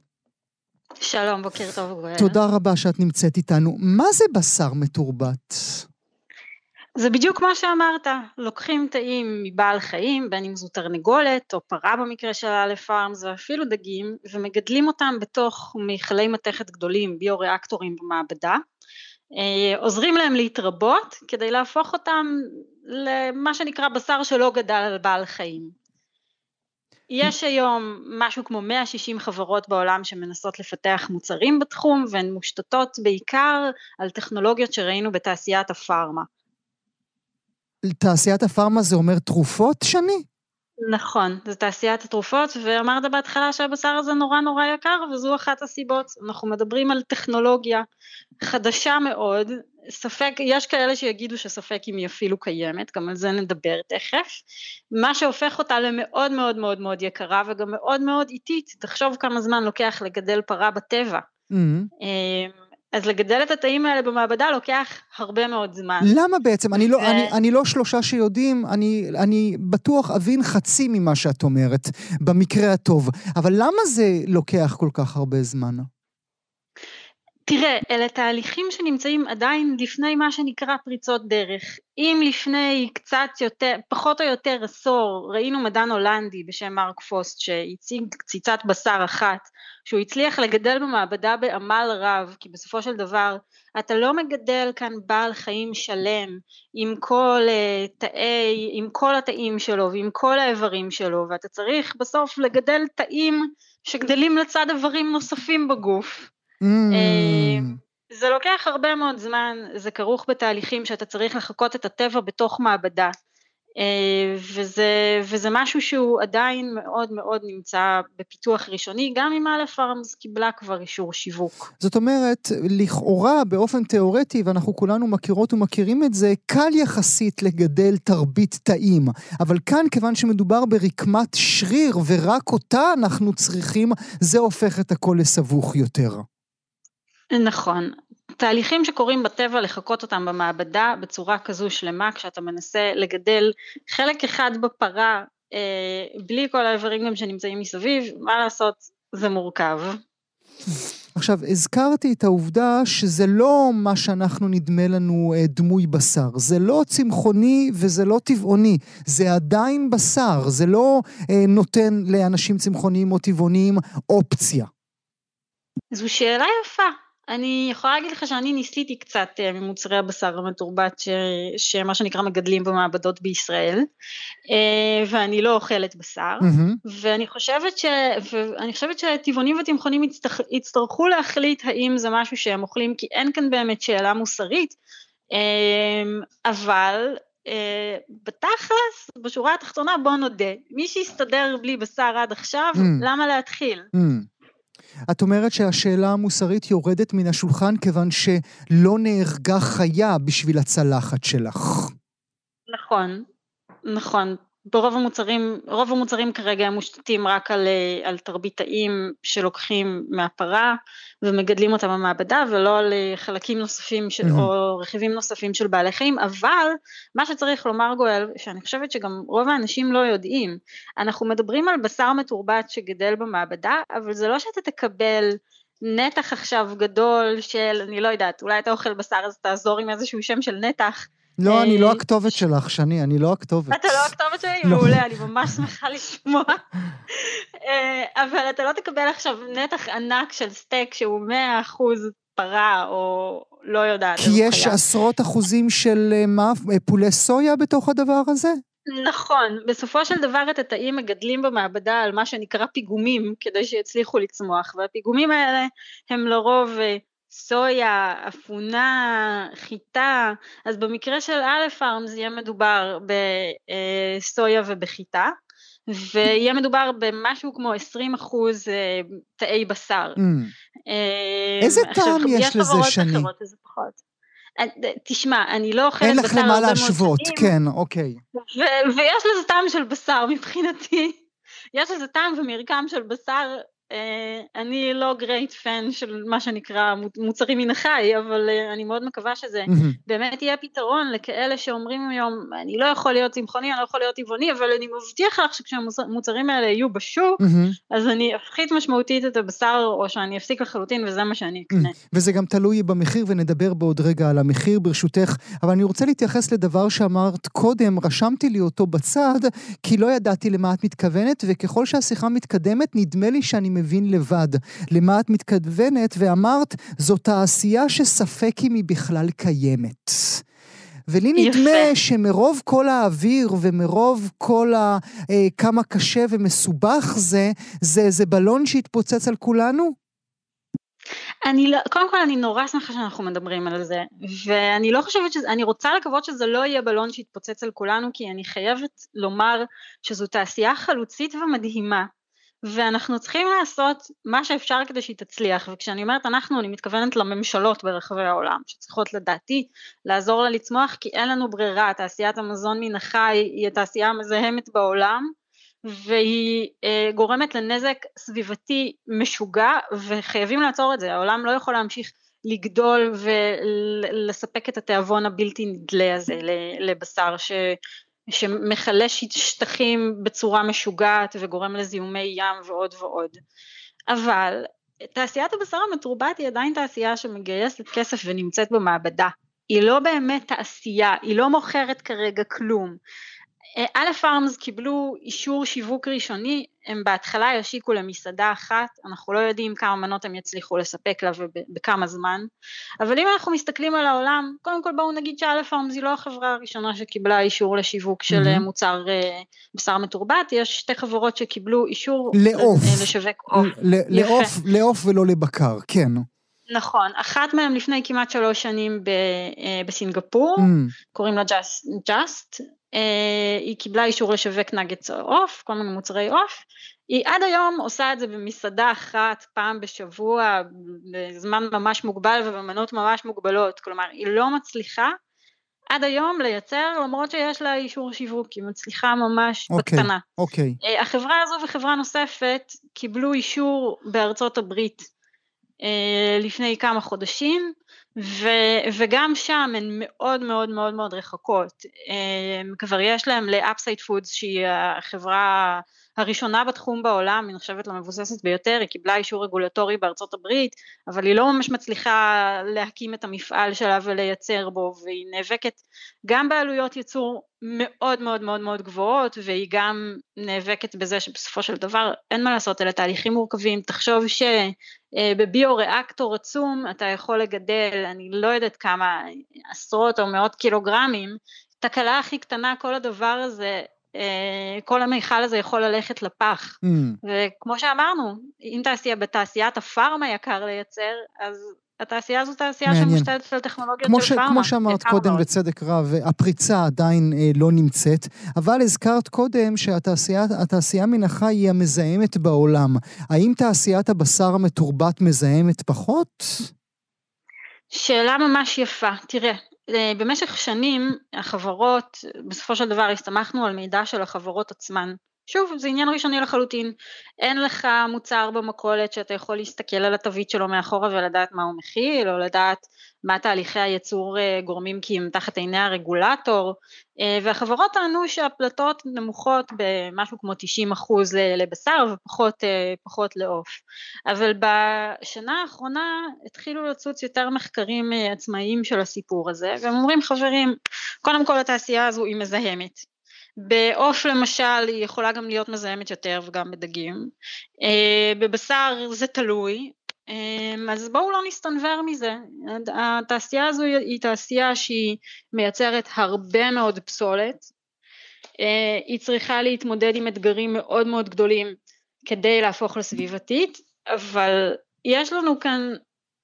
שלום, בוקר טוב גואל. תודה רבה שאת נמצאת איתנו. מה זה בשר מתורבת? זה בדיוק מה שאמרת, לוקחים תאים מבעל חיים, בין אם זו תרנגולת או פרה במקרה של א' פארמס ואפילו דגים, ומגדלים אותם בתוך מכלי מתכת גדולים, ביו-ריאקטורים במעבדה, אה, עוזרים להם להתרבות כדי להפוך אותם למה שנקרא בשר שלא גדל על בעל חיים. יש היום משהו כמו 160 חברות בעולם שמנסות לפתח מוצרים בתחום והן מושתתות בעיקר על טכנולוגיות שראינו בתעשיית הפארמה. תעשיית הפארמה זה אומר תרופות, שני? נכון, זה תעשיית התרופות, ואמרת בהתחלה שהבשר הזה נורא נורא יקר, וזו אחת הסיבות. אנחנו מדברים על טכנולוגיה חדשה מאוד, ספק, יש כאלה שיגידו שספק אם היא אפילו קיימת, גם על זה נדבר תכף, מה שהופך אותה למאוד מאוד מאוד מאוד יקרה וגם מאוד מאוד איטית, תחשוב כמה זמן לוקח לגדל פרה בטבע. Mm-hmm. אז לגדל את התאים האלה במעבדה לוקח הרבה מאוד זמן. למה בעצם? אני לא, ו... אני, אני לא שלושה שיודעים, אני, אני בטוח אבין חצי ממה שאת אומרת, במקרה הטוב. אבל למה זה לוקח כל כך הרבה זמן? תראה, אלה תהליכים שנמצאים עדיין לפני מה שנקרא פריצות דרך. אם לפני קצת יותר, פחות או יותר עשור, ראינו מדען הולנדי בשם מרק פוסט שהציג קציצת בשר אחת, שהוא הצליח לגדל במעבדה בעמל רב, כי בסופו של דבר אתה לא מגדל כאן בעל חיים שלם עם כל uh, תאי, עם כל התאים שלו ועם כל האיברים שלו, ואתה צריך בסוף לגדל תאים שגדלים לצד איברים נוספים בגוף. Mm. זה לוקח הרבה מאוד זמן, זה כרוך בתהליכים שאתה צריך לחקות את הטבע בתוך מעבדה. אה, וזה, וזה משהו שהוא עדיין מאוד מאוד נמצא בפיתוח ראשוני, גם אם א' פארמס קיבלה כבר אישור שיווק. זאת אומרת, לכאורה באופן תיאורטי, ואנחנו כולנו מכירות ומכירים את זה, קל יחסית לגדל תרבית תאים, אבל כאן, כיוון שמדובר ברקמת שריר ורק אותה אנחנו צריכים, זה הופך את הכל לסבוך יותר. נכון. תהליכים שקורים בטבע, לחקות אותם במעבדה בצורה כזו שלמה, כשאתה מנסה לגדל חלק אחד בפרה, אה, בלי כל האיברים גם שנמצאים מסביב, מה לעשות, זה מורכב. עכשיו, הזכרתי את העובדה שזה לא מה שאנחנו נדמה לנו אה, דמוי בשר. זה לא צמחוני וזה לא טבעוני. זה עדיין בשר. זה לא אה, נותן לאנשים צמחוניים או טבעוניים אופציה. זו שאלה יפה. אני יכולה להגיד לך שאני ניסיתי קצת אה, ממוצרי הבשר המתורבת ש... שמה שנקרא מגדלים במעבדות בישראל אה, ואני לא אוכלת בשר mm-hmm. ואני חושבת, ש... ואני חושבת שטבעונים ותמכונים יצטרכ... יצטרכו להחליט האם זה משהו שהם אוכלים כי אין כאן באמת שאלה מוסרית אה, אבל בתכלס, בשורה התחתונה בוא נודה, מי שהסתדר בלי בשר עד עכשיו, mm. למה להתחיל? Mm. את אומרת שהשאלה המוסרית יורדת מן השולחן כיוון שלא נהרגה חיה בשביל הצלחת שלך. נכון, נכון. ברוב המוצרים, רוב המוצרים כרגע הם מושתתים רק על, אה, על תרביטאים שלוקחים מהפרה ומגדלים אותם במעבדה ולא על אה, חלקים נוספים של, mm-hmm. או רכיבים נוספים של בעלי חיים, אבל מה שצריך לומר גואל, שאני חושבת שגם רוב האנשים לא יודעים, אנחנו מדברים על בשר מתורבת שגדל במעבדה, אבל זה לא שאתה תקבל נתח עכשיו גדול של, אני לא יודעת, אולי אתה אוכל בשר אז תעזור עם איזשהו שם של נתח, לא, אני לא אה, הכתובת שלך, שני, אני לא הכתובת. אתה לא הכתובת שלי? לא. מעולה, אני ממש שמחה לשמוע. אה, אבל אתה לא תקבל עכשיו נתח ענק של סטייק שהוא 100% פרה, או לא יודעת. כי יש עשרות אחוזים של אה, מה, פולי סויה בתוך הדבר הזה? נכון, בסופו של דבר את התאים מגדלים במעבדה על מה שנקרא פיגומים כדי שיצליחו לצמוח והפיגומים האלה הם לרוב סויה, אפונה, חיטה, אז במקרה של א' פארמס יהיה מדובר בסויה ובחיטה, ויהיה מדובר במשהו כמו 20 אחוז אה, תאי בשר. Mm. אה, איזה טעם יש לזה, שני? אה, תשמע, אני לא אוכלת בשר הרבה מאוד שנים. אין לך למה להשוות, כן, אוקיי. ויש לזה טעם של בשר מבחינתי. יש לזה טעם ומרקם של בשר אה, אני לא גרייט פן של מה שנקרא מוצרים מן החי, אבל אה, אני מאוד מקווה שזה באמת יהיה פתרון לכאלה שאומרים היום, אני לא יכול להיות צמחוני, אני לא יכול להיות טבעוני, אבל אני מבטיח לך שכשהמוצרים האלה יהיו בשוק, אז אני אפחית משמעותית את הבשר, או שאני אפסיק לחלוטין, וזה מה שאני אקנה. וזה גם תלוי במחיר, ונדבר בעוד רגע על המחיר ברשותך, אבל אני רוצה להתייחס לדבר שאמרת קודם, רשמתי לי אותו בצד, כי לא ידעתי למה את מתכוונת, וככל שהשיחה מתקדמת, נדמה לי שאני מבין לבד למה את מתכוונת, ואמרת, זו תעשייה שספק אם היא בכלל קיימת. ולי נדמה יפה. שמרוב כל האוויר ומרוב כל ה... אה, כמה קשה ומסובך זה, זה, זה בלון שהתפוצץ על כולנו? אני לא, קודם כל אני נורא שמחה שאנחנו מדברים על זה, ואני לא חושבת שזה, אני רוצה לקוות שזה לא יהיה בלון שיתפוצץ על כולנו, כי אני חייבת לומר שזו תעשייה חלוצית ומדהימה, ואנחנו צריכים לעשות מה שאפשר כדי שהיא תצליח, וכשאני אומרת אנחנו, אני מתכוונת לממשלות ברחבי העולם, שצריכות לדעתי לעזור לה לצמוח, כי אין לנו ברירה, תעשיית המזון מן החי היא התעשייה המזהמת בעולם, והיא אה, גורמת לנזק סביבתי משוגע, וחייבים לעצור את זה, העולם לא יכול להמשיך לגדול ולספק את התיאבון הבלתי נדלה הזה לבשר ש, שמחלש שטחים בצורה משוגעת וגורם לזיהומי ים ועוד ועוד. אבל תעשיית הבשר המתורבת היא עדיין תעשייה שמגייסת כסף ונמצאת במעבדה. היא לא באמת תעשייה, היא לא מוכרת כרגע כלום. א' פארמס קיבלו אישור שיווק ראשוני, הם בהתחלה ישיקו למסעדה אחת, אנחנו לא יודעים כמה מנות הם יצליחו לספק לה ובכמה זמן, אבל אם אנחנו מסתכלים על העולם, קודם כל בואו נגיד שא' פארמס היא לא החברה הראשונה שקיבלה אישור לשיווק של mm-hmm. מוצר אה, בשר מתורבת, יש שתי חברות שקיבלו אישור לעוף, לשווק עוף. לעוף ולא לבקר, כן. נכון, אחת מהן לפני כמעט שלוש שנים אה, בסינגפור, mm. קוראים לה Just, Just אה, היא קיבלה אישור לשווק נגץ עוף, כל מיני מוצרי עוף, היא עד היום עושה את זה במסעדה אחת פעם בשבוע, בזמן ממש מוגבל ובמנות ממש מוגבלות, כלומר היא לא מצליחה עד היום לייצר למרות שיש לה אישור שיווק, היא מצליחה ממש okay, אוקיי, בקטנה. אוקיי. Okay. החברה הזו וחברה נוספת קיבלו אישור בארצות הברית אה, לפני כמה חודשים, ו, וגם שם הן מאוד מאוד מאוד מאוד רחוקות. אה, כבר יש להם ל Upside Foods שהיא החברה הראשונה בתחום בעולם, היא נחשבת למבוססת ביותר, היא קיבלה אישור רגולטורי בארצות הברית, אבל היא לא ממש מצליחה להקים את המפעל שלה ולייצר בו, והיא נאבקת גם בעלויות ייצור מאוד מאוד מאוד מאוד גבוהות, והיא גם נאבקת בזה שבסופו של דבר אין מה לעשות, אלה תהליכים מורכבים, תחשוב שבביו-ריאקטור עצום אתה יכול לגדל, אני לא יודעת כמה, עשרות או מאות קילוגרמים, תקלה הכי קטנה, כל הדבר הזה אה, כל המיכל הזה יכול ללכת לפח. Mm. וכמו שאמרנו, אם תעשייה בתעשיית הפארמה יקר לייצר, אז התעשייה הזו תעשייה שמושתתת על טכנולוגיות של פארמה. כמו שאמרת קודם מאוד. בצדק רב, הפריצה עדיין אה, לא נמצאת, אבל הזכרת קודם שהתעשייה מן החי היא המזהמת בעולם. האם תעשיית הבשר המתורבת מזהמת פחות? שאלה ממש יפה. תראה, אה, במשך שנים החברות, בסופו של דבר הסתמכנו על מידע של החברות עצמן. שוב, זה עניין ראשוני לחלוטין. אין לך מוצר במכולת שאתה יכול להסתכל על התווית שלו מאחורה ולדעת מה הוא מכיל, או לדעת מה תהליכי הייצור אה, גורמים כי הם תחת עיני הרגולטור, אה, והחברות טענו שהפלטות נמוכות במשהו כמו 90 אחוז לבשר ופחות אה, לעוף. אבל בשנה האחרונה התחילו לצוץ יותר מחקרים עצמאיים של הסיפור הזה, והם אומרים חברים, קודם כל התעשייה הזו היא מזהמת. בעוף למשל היא יכולה גם להיות מזהמת יותר וגם בדגים, בבשר זה תלוי, אמ, אז בואו לא נסתנוור מזה, התעשייה הזו היא תעשייה שהיא מייצרת הרבה מאוד פסולת, אה, היא צריכה להתמודד עם אתגרים מאוד מאוד גדולים כדי להפוך לסביבתית, אבל יש לנו כאן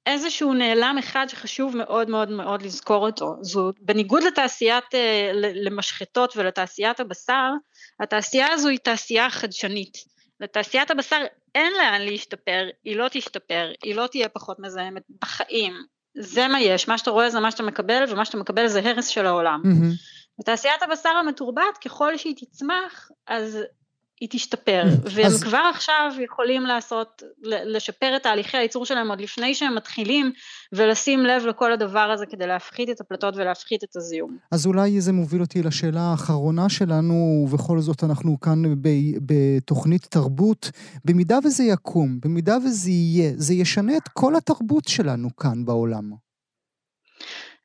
איזשהו נעלם אחד שחשוב מאוד מאוד מאוד לזכור אותו, זו בניגוד לתעשיית, אה, למשחטות ולתעשיית הבשר, התעשייה הזו היא תעשייה חדשנית. לתעשיית הבשר אין לאן להשתפר, היא לא תשתפר, היא לא תהיה פחות מזהמת בחיים. זה מה יש, מה שאתה רואה זה מה שאתה מקבל, ומה שאתה מקבל זה הרס של העולם. Mm-hmm. ותעשיית הבשר המתורבת, ככל שהיא תצמח, אז היא תשתפר, והם אז... כבר עכשיו יכולים לעשות, לשפר את תהליכי הייצור שלהם עוד לפני שהם מתחילים, ולשים לב לכל הדבר הזה כדי להפחית את הפלטות ולהפחית את הזיהום. אז אולי זה מוביל אותי לשאלה האחרונה שלנו, ובכל זאת אנחנו כאן בתוכנית תרבות. במידה וזה יקום, במידה וזה יהיה, זה ישנה את כל התרבות שלנו כאן בעולם.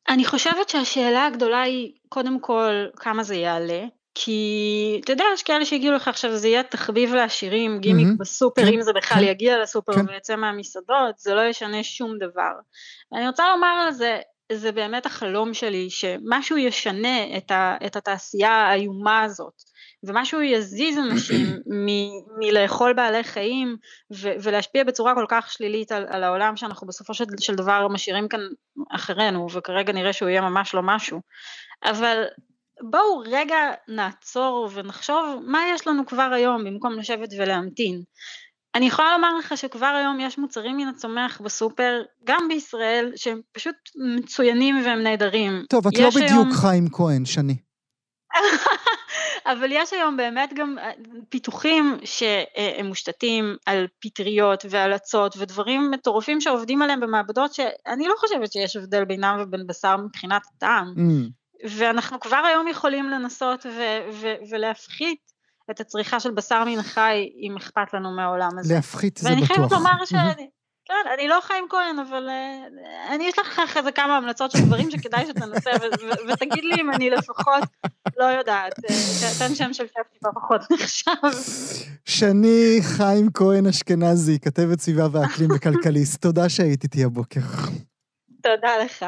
אני חושבת שהשאלה הגדולה היא, קודם כל, כמה זה יעלה. כי אתה יודע, יש כאלה שהגיעו לך עכשיו, זה יהיה תחביב לעשירים, גימיק mm-hmm. בסופר, כן, אם זה בכלל כן, יגיע לסופר כן. ויצא מהמסעדות, זה לא ישנה שום דבר. אני רוצה לומר על זה, זה באמת החלום שלי, שמשהו ישנה את, ה, את התעשייה האיומה הזאת, ומשהו יזיז אנשים מ- מלאכול בעלי חיים ו- ולהשפיע בצורה כל כך שלילית על, על העולם שאנחנו בסופו של, של דבר משאירים כאן אחרינו, וכרגע נראה שהוא יהיה ממש לא משהו. אבל בואו רגע נעצור ונחשוב מה יש לנו כבר היום במקום לשבת ולהמתין. אני יכולה לומר לך שכבר היום יש מוצרים מן הצומח בסופר, גם בישראל, שהם פשוט מצוינים והם נהדרים. טוב, את לא בדיוק היום... חיים כהן, שני. אבל יש היום באמת גם אה, פיתוחים שהם מושתתים על פטריות ועל אצות ודברים מטורפים שעובדים עליהם במעבדות שאני לא חושבת שיש הבדל בינם ובין בשר מבחינת הטעם. Mm. ואנחנו כבר היום יכולים לנסות ו- ו- ולהפחית את הצריכה של בשר מן החי, אם אכפת לנו מהעולם הזה. להפחית זה בטוח. ואני חייבת לומר שאני... כן, אני לא חיים כהן, אבל uh, אני אשלח לך אחרי זה כמה המלצות של דברים שכדאי שתנסה, ותגיד לי אם אני לפחות לא יודעת, אה, תן שם של שף טיפה פחות נחשב. שני חיים כהן אשכנזי, כתבת סביבה ואקלים וכלכליסט, תודה שהיית איתי הבוקר. תודה לך.